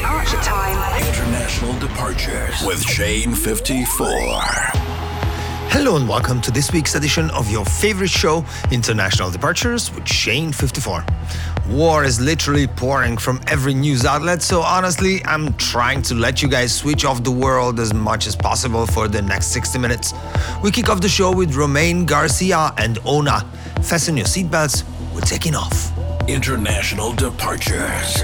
departure time. International departures with Shane 54. Hello and welcome to this week's edition of your favorite show, International Departures with Shane 54. War is literally pouring from every news outlet, so honestly, I'm trying to let you guys switch off the world as much as possible for the next 60 minutes. We kick off the show with Romain Garcia and Ona. Fasten your seatbelts, we're taking off. International departures.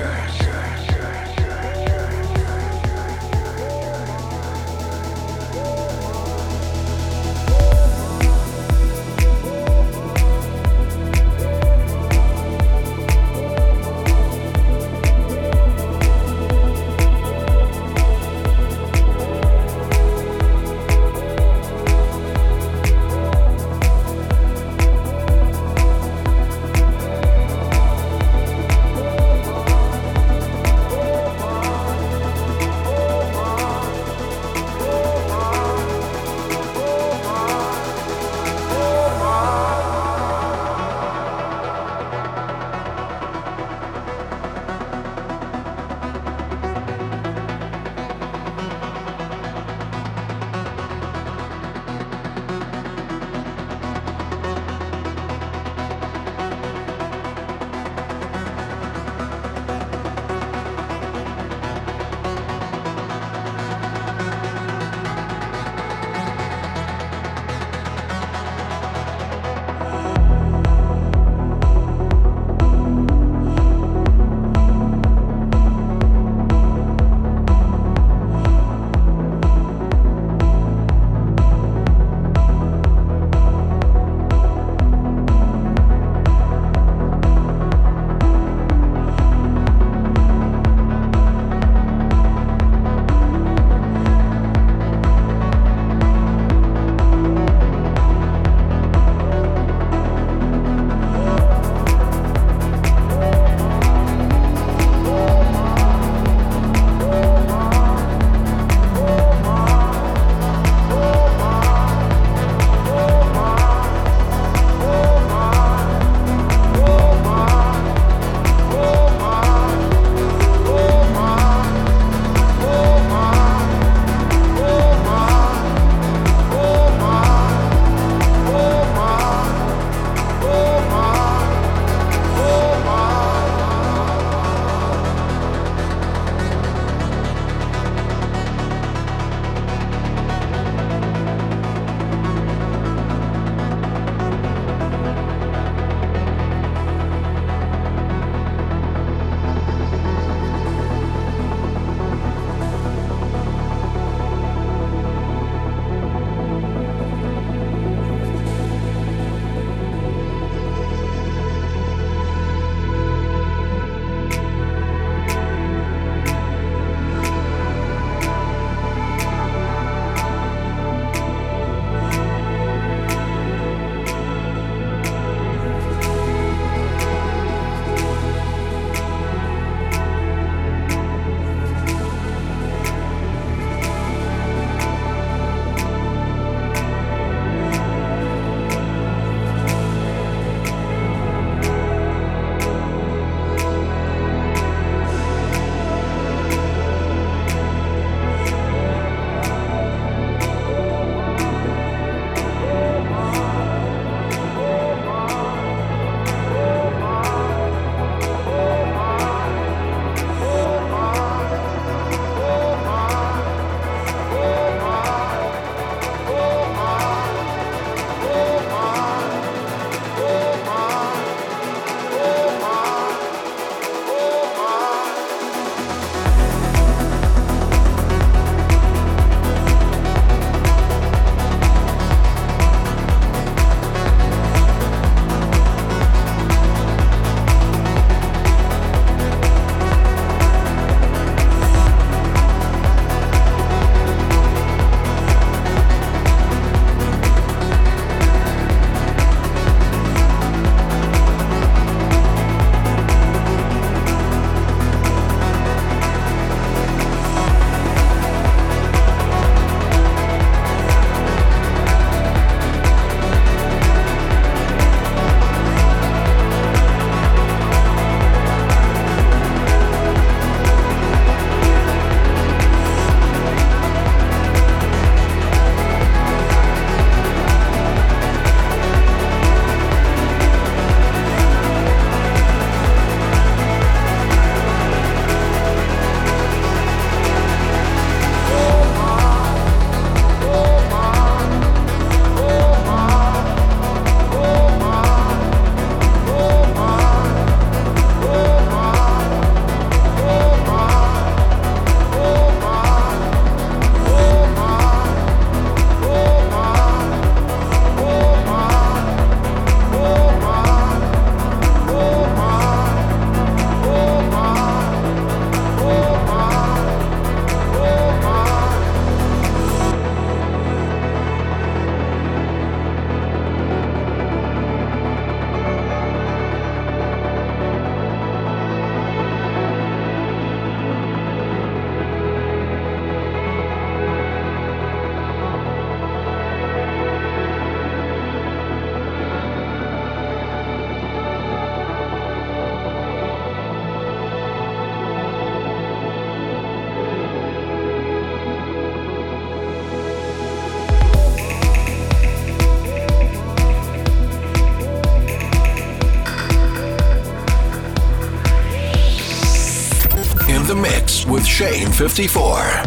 Fifty-four.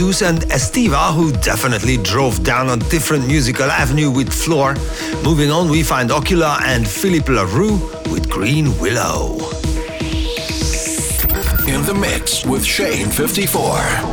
Kudus and Estiva, who definitely drove down a different musical avenue with Fluor. Moving on, we find Ocula and Phillip LaRue with Green Willow. In the mix with Shane 54.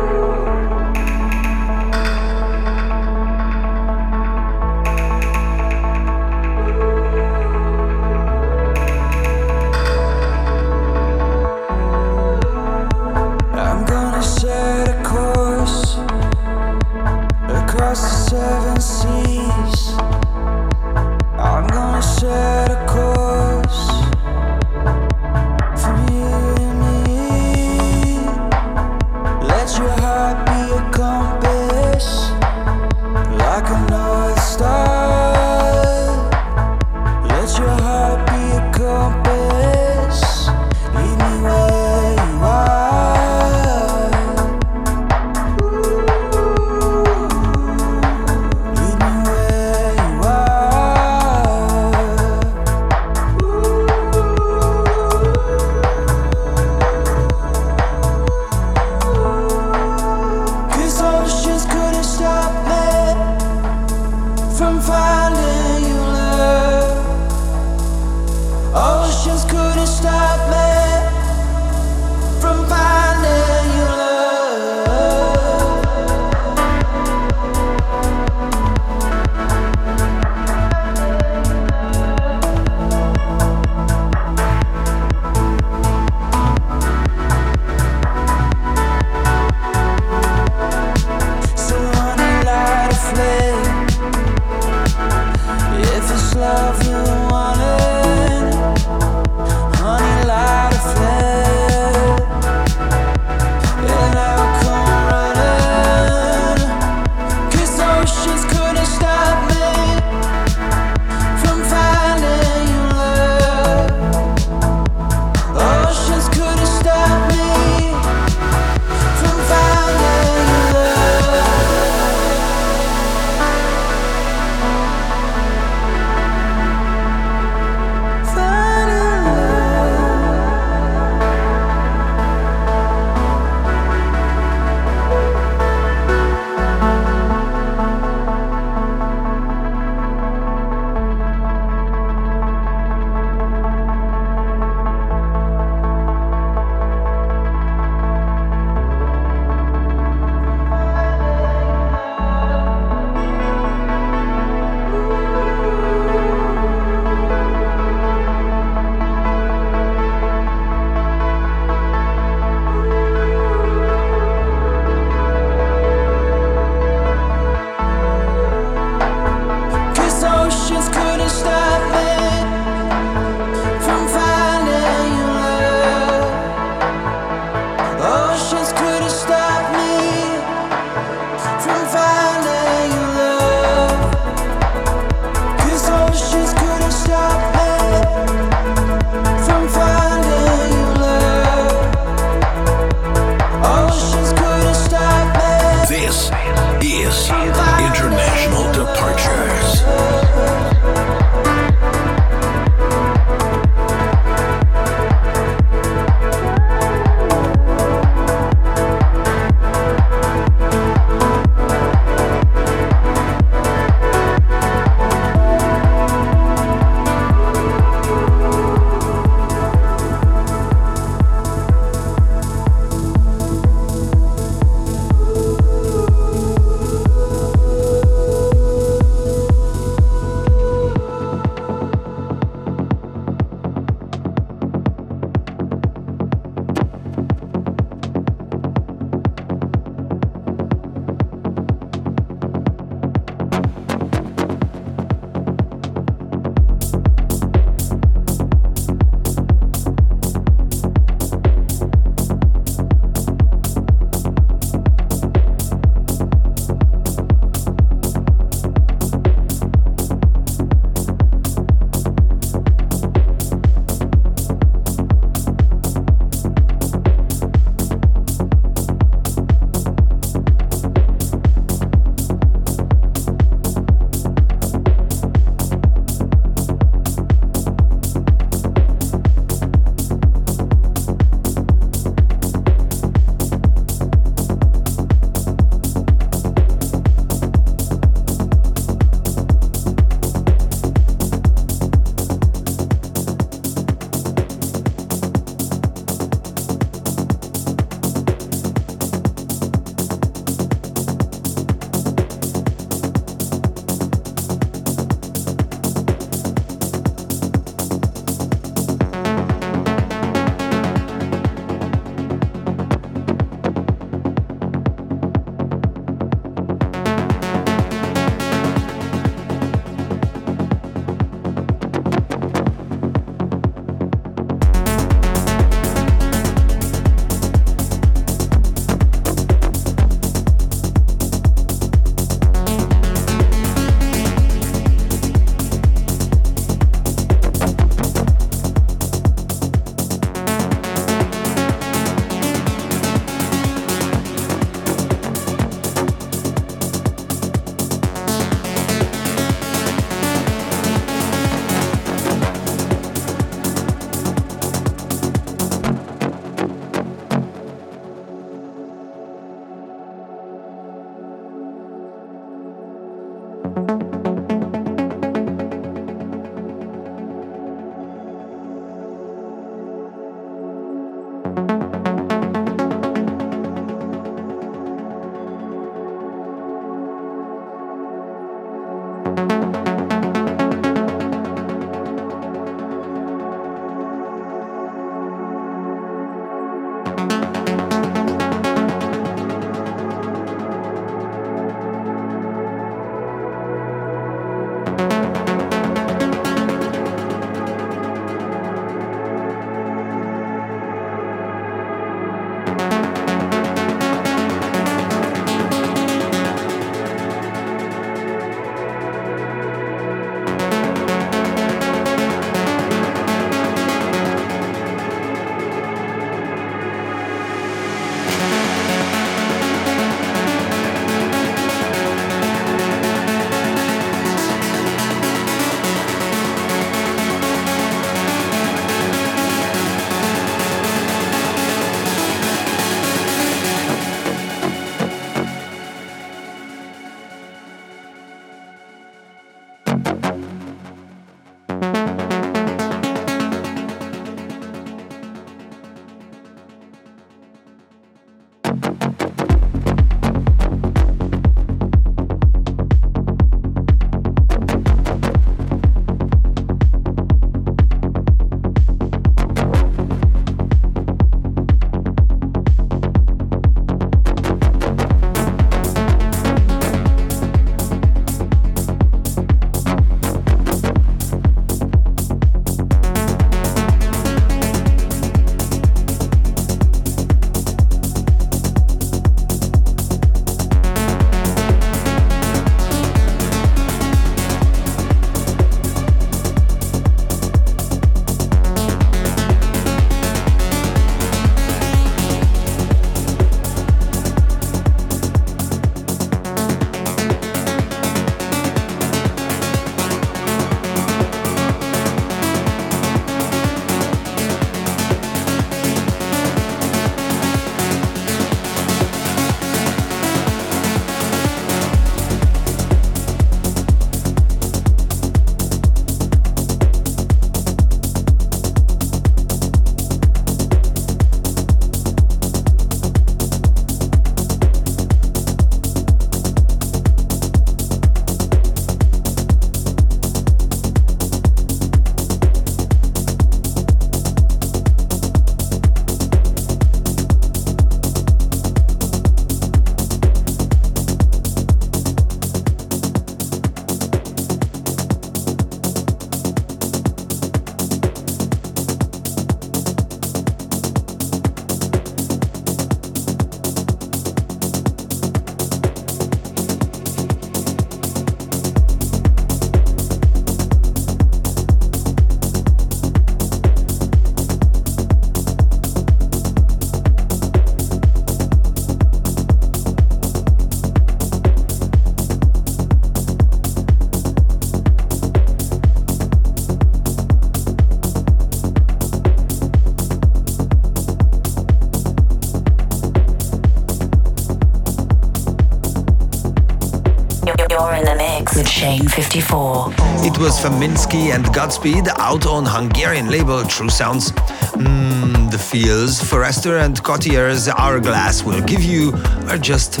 Shane54. It was Faminski and Godspeed out on Hungarian label True Sounds. Mm, the feels Forester and Kotiēr's Hourglass will give you are just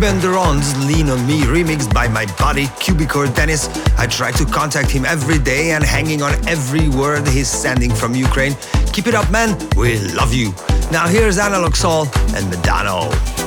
Lean on Me remixed by my buddy Cubicore Dennis. I try to contact him every day and hanging on every word he's sending from Ukraine. Keep it up, man. We love you. Now here's Analog Sol and Medano.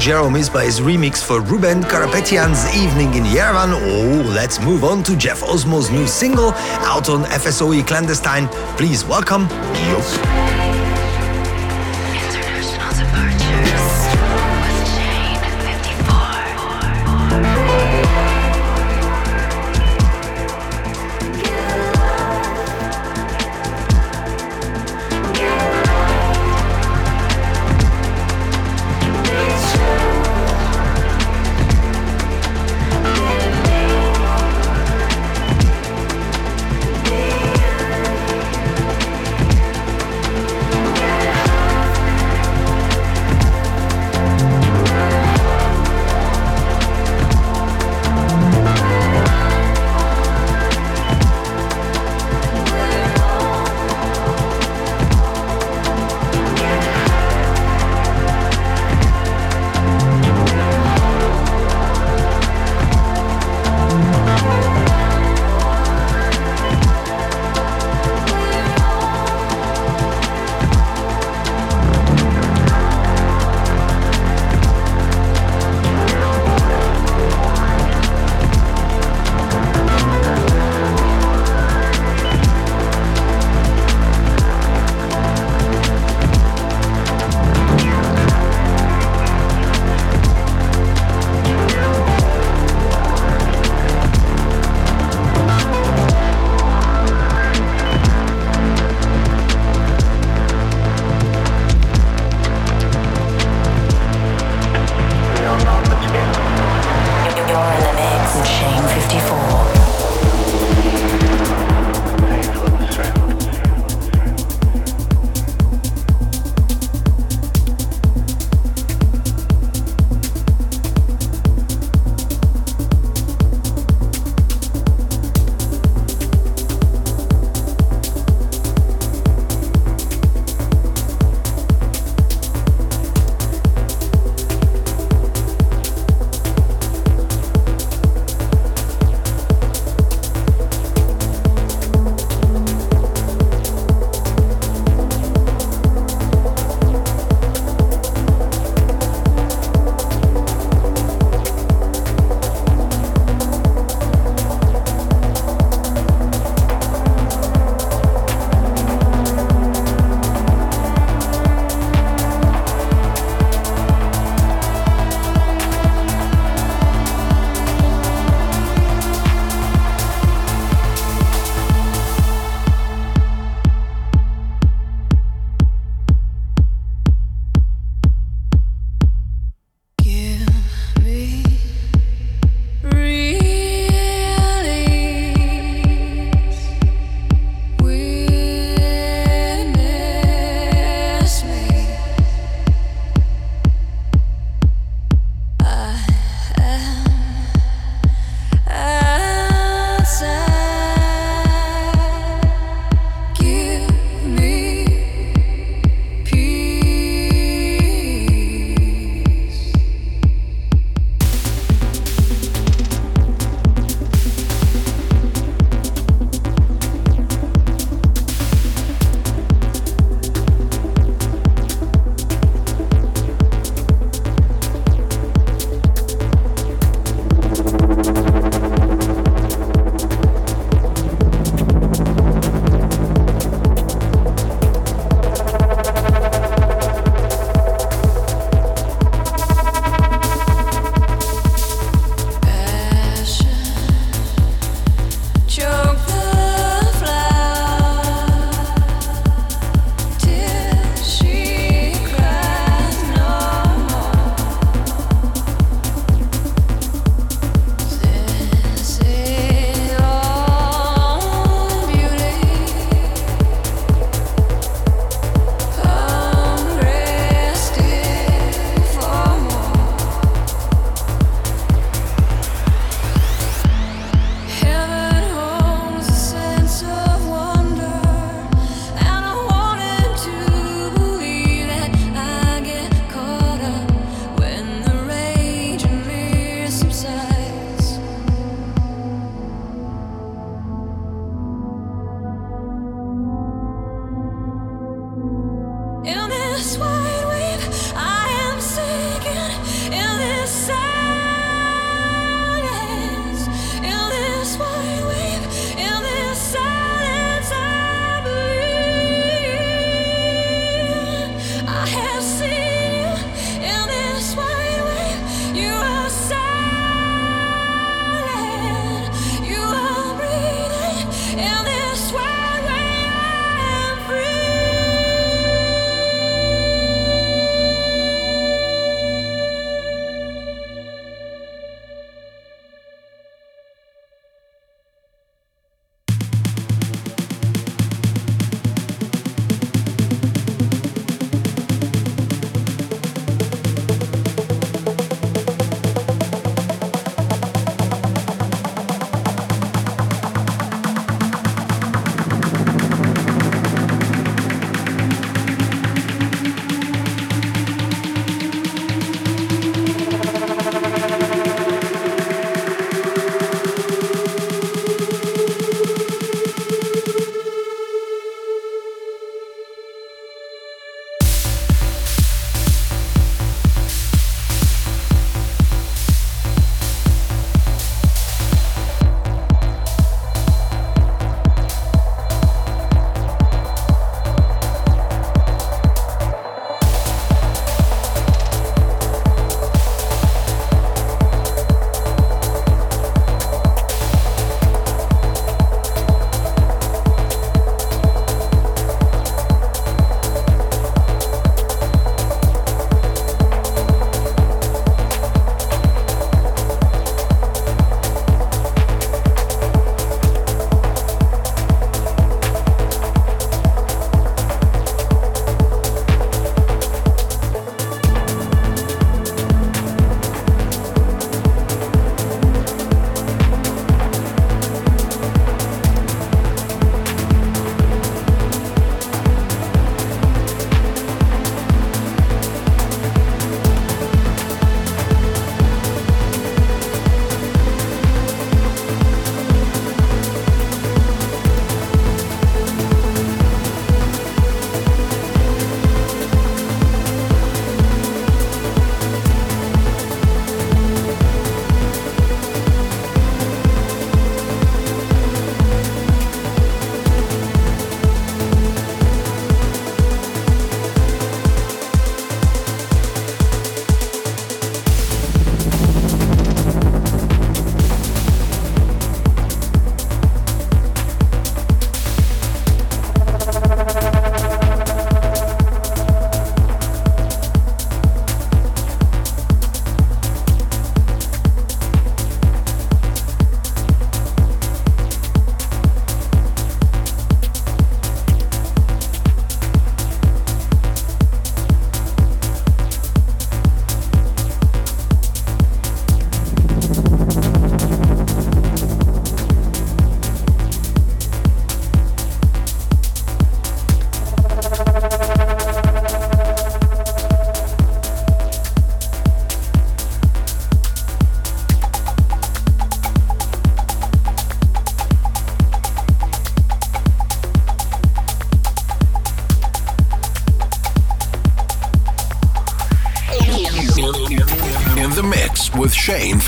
Jerome Isma-Ae's remix for Ruben Karapetyan's Evening in Yerevan, oh, let's move on to Jeff Osmo's new single out on FSOE Clandestine. Please welcome.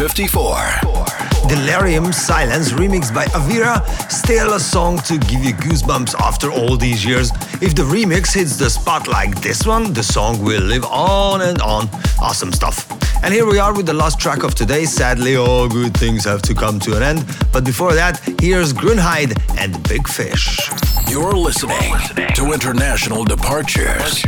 54. Delerium Silence remixed by Avira, still a song to give you goosebumps after all these years. If the remix hits the spot like this one, the song will live on and on. Awesome stuff. And here we are with the last track of today. Sadly, all good things have to come to an end. But before that, here's Gruenheide and Big Fish. You're listening to International Departures.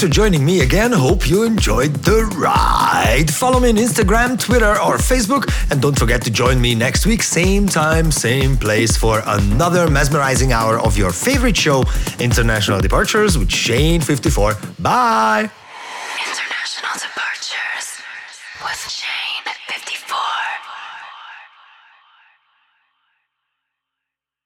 Thanks for joining me again. Hope you enjoyed the ride. Follow me on Instagram, Twitter, or Facebook. And don't forget to join me next week, same time, same place, for another mesmerizing hour of your favorite show, International Departures with Shane54. Bye.